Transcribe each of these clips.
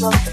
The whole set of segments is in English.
Love.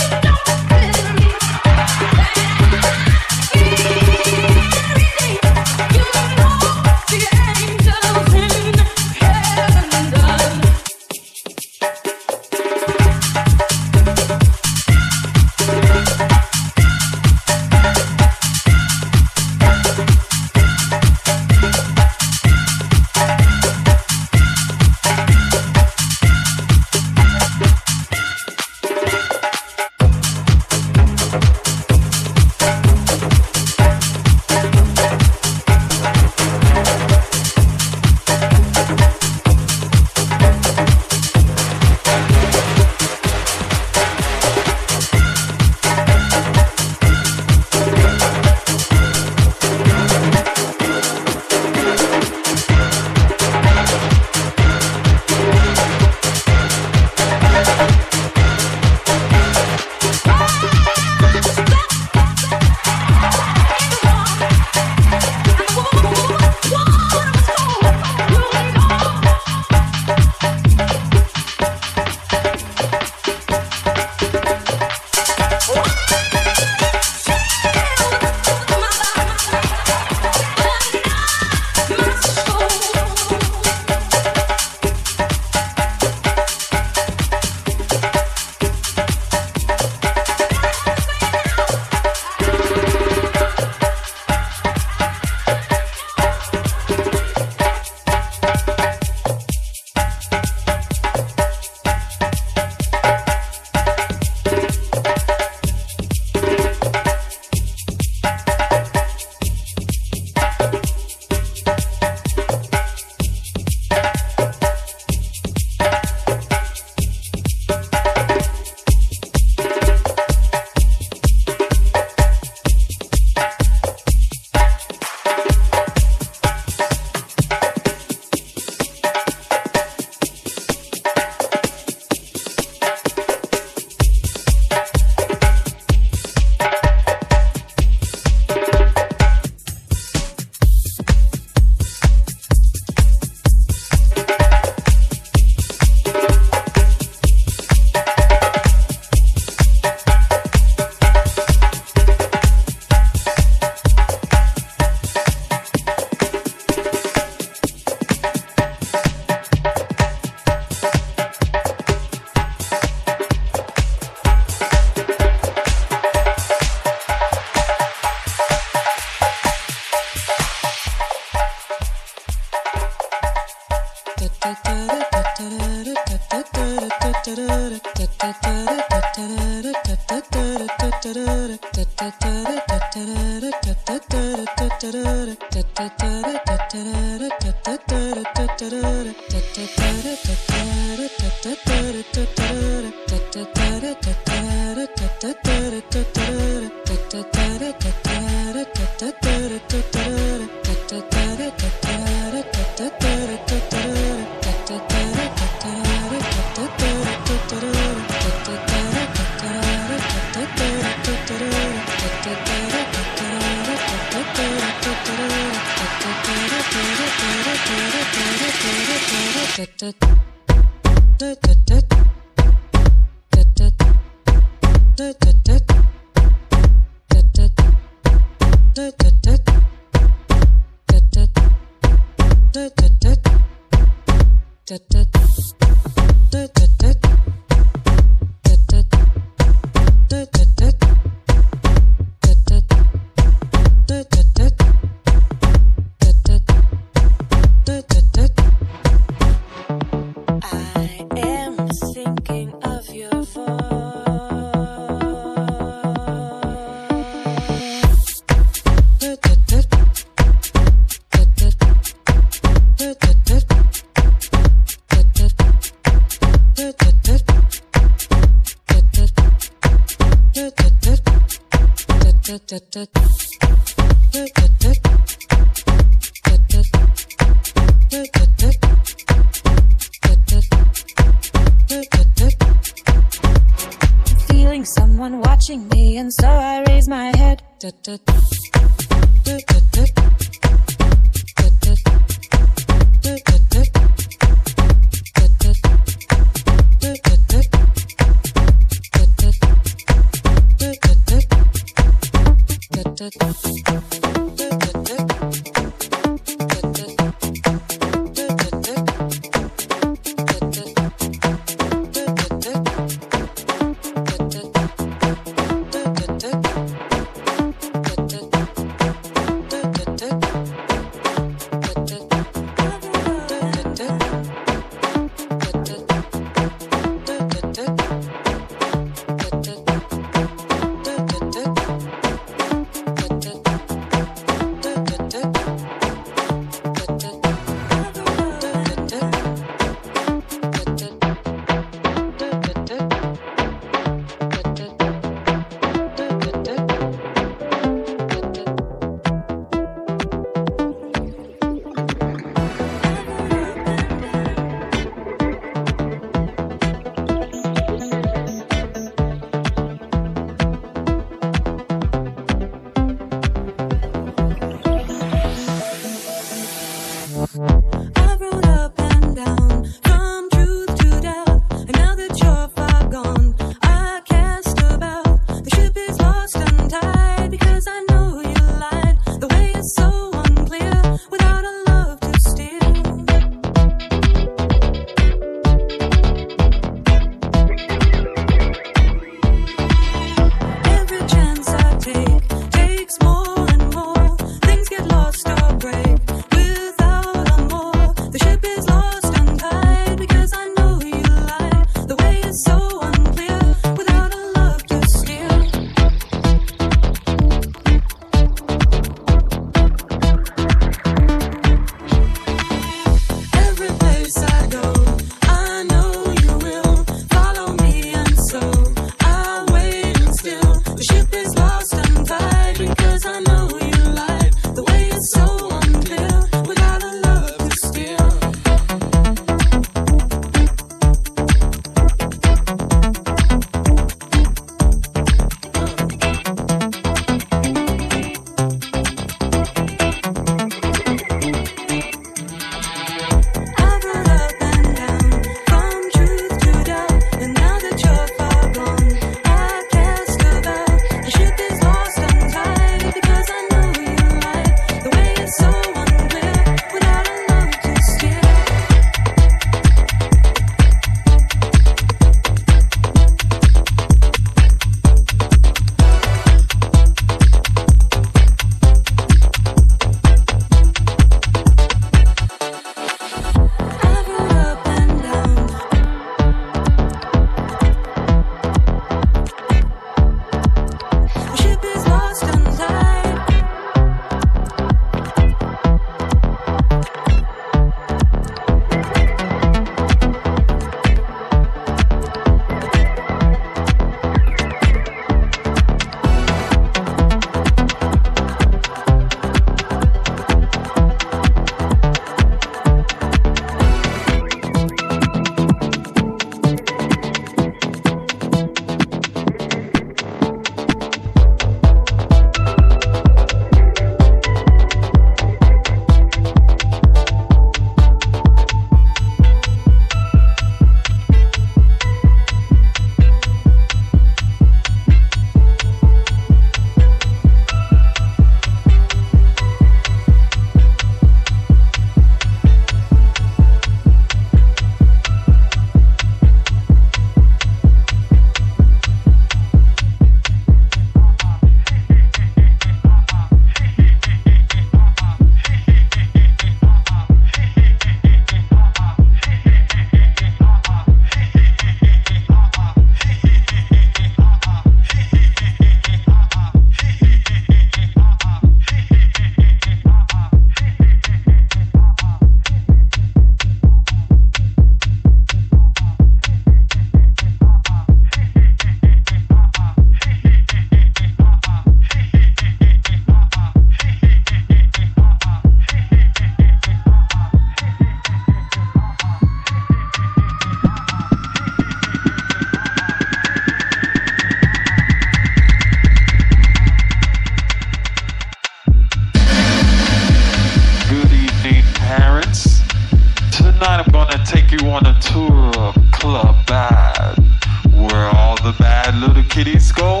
Kitties go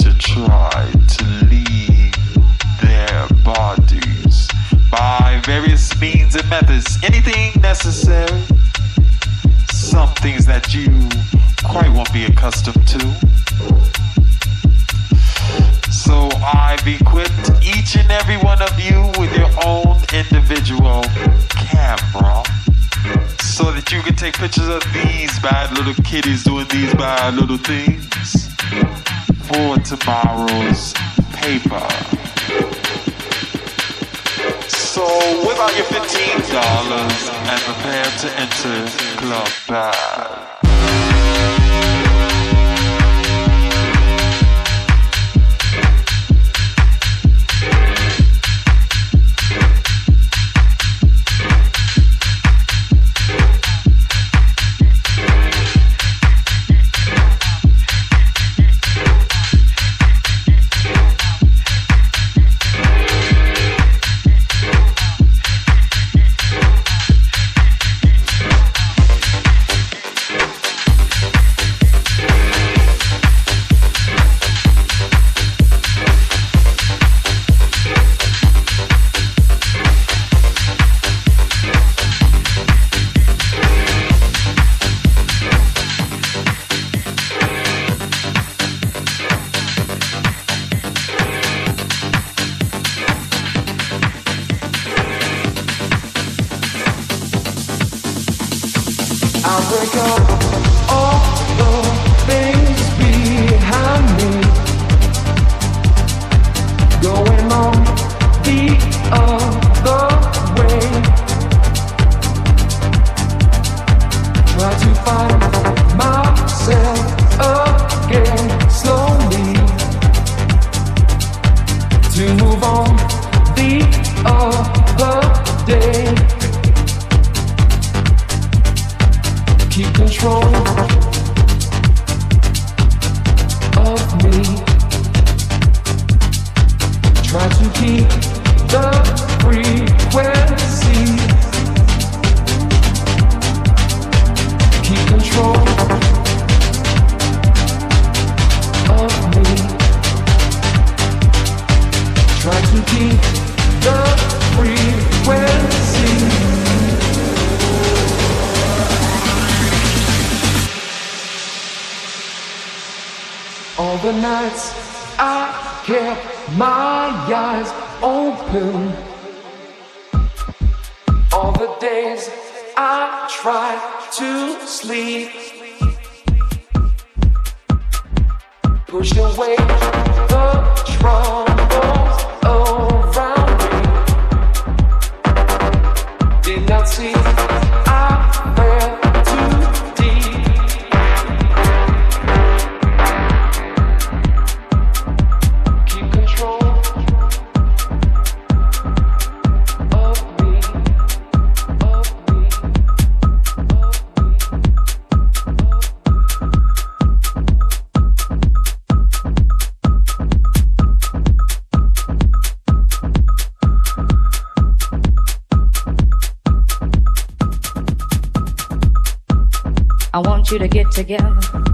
to try to leave their bodies by various means and methods. Anything necessary, some things that you quite won't be accustomed to. So I've equipped each and every one of you with your own individual camera so that you can take pictures of these bad little kitties doing these bad little things for tomorrow's paper. So whip out your $15 and prepare to enter Club Bad. together.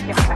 Thank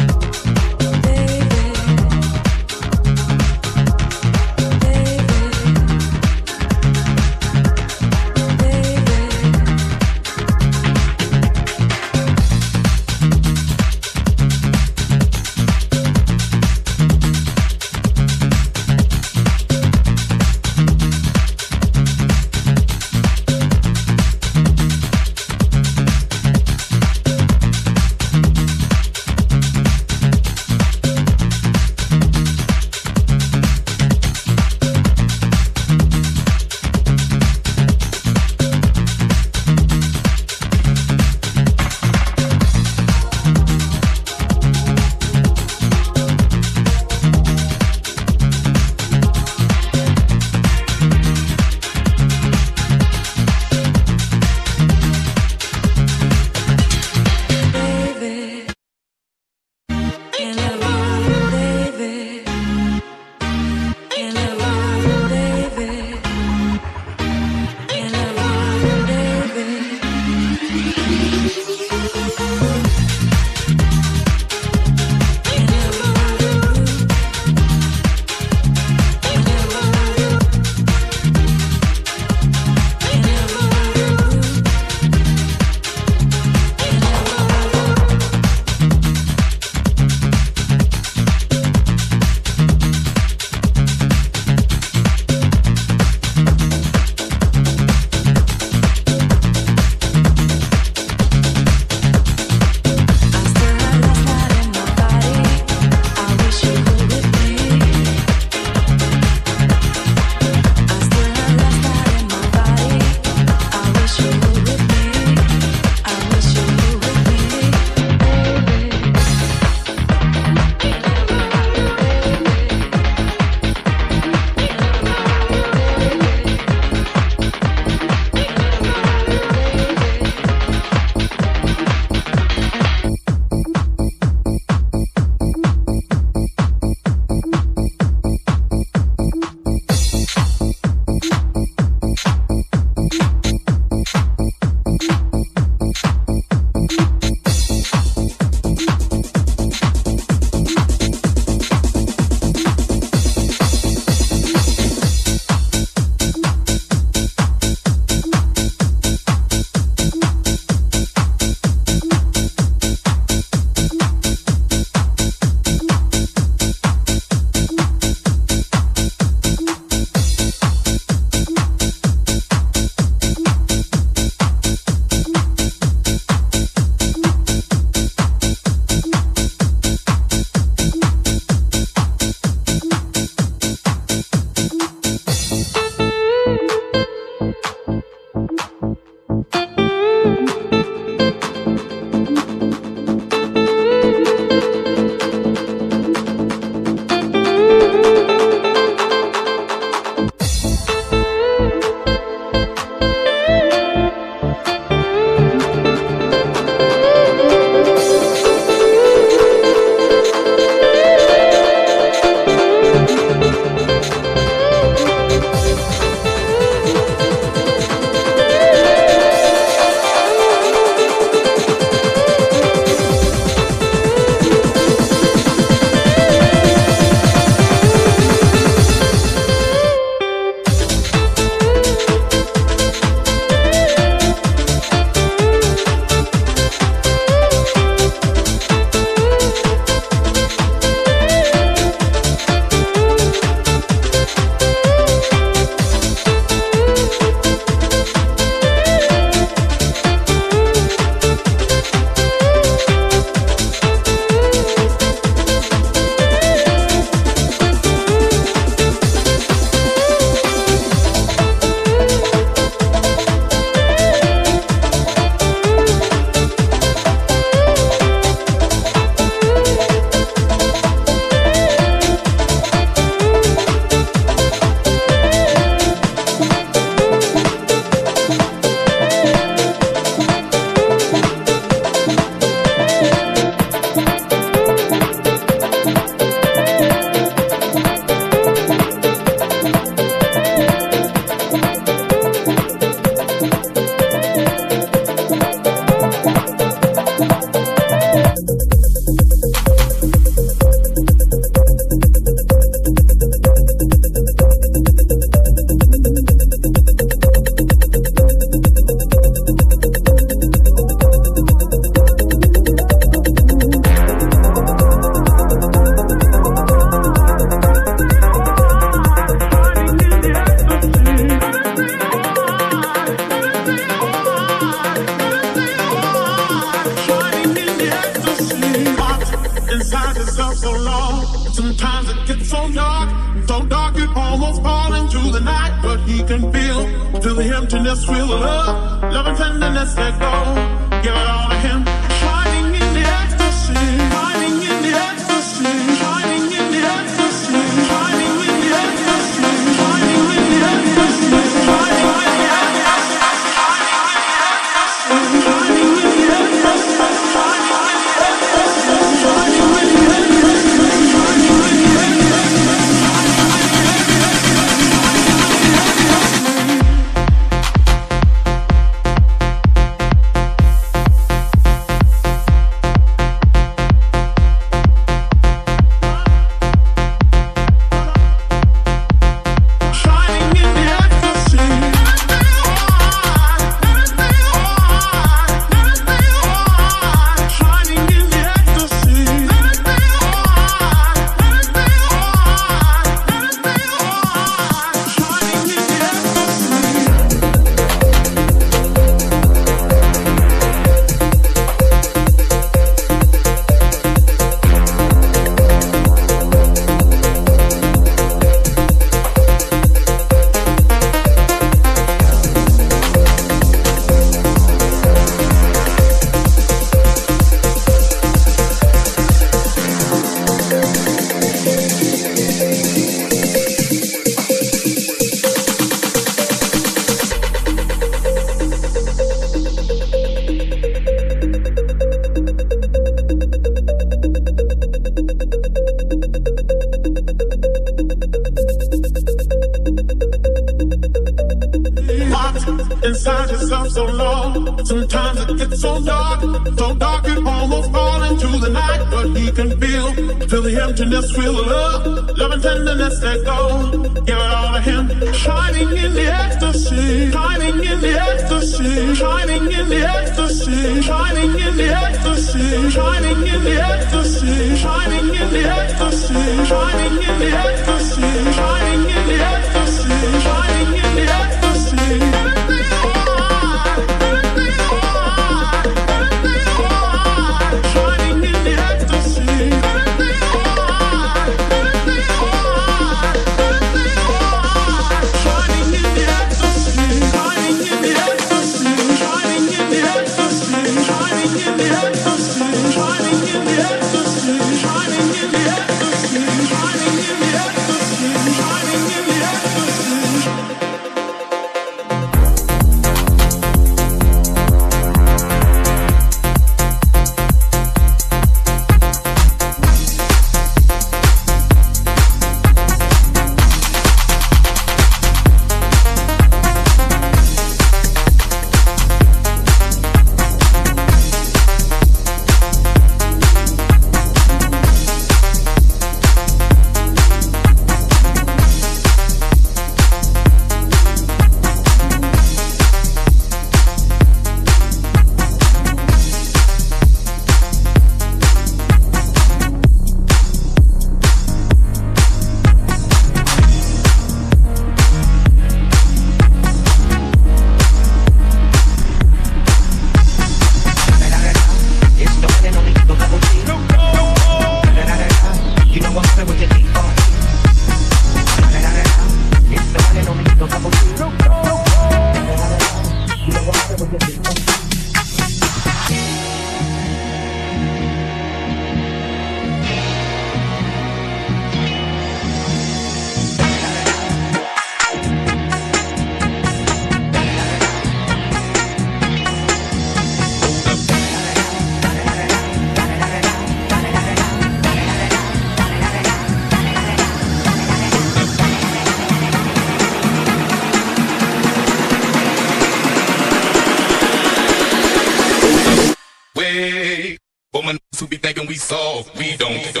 We don't.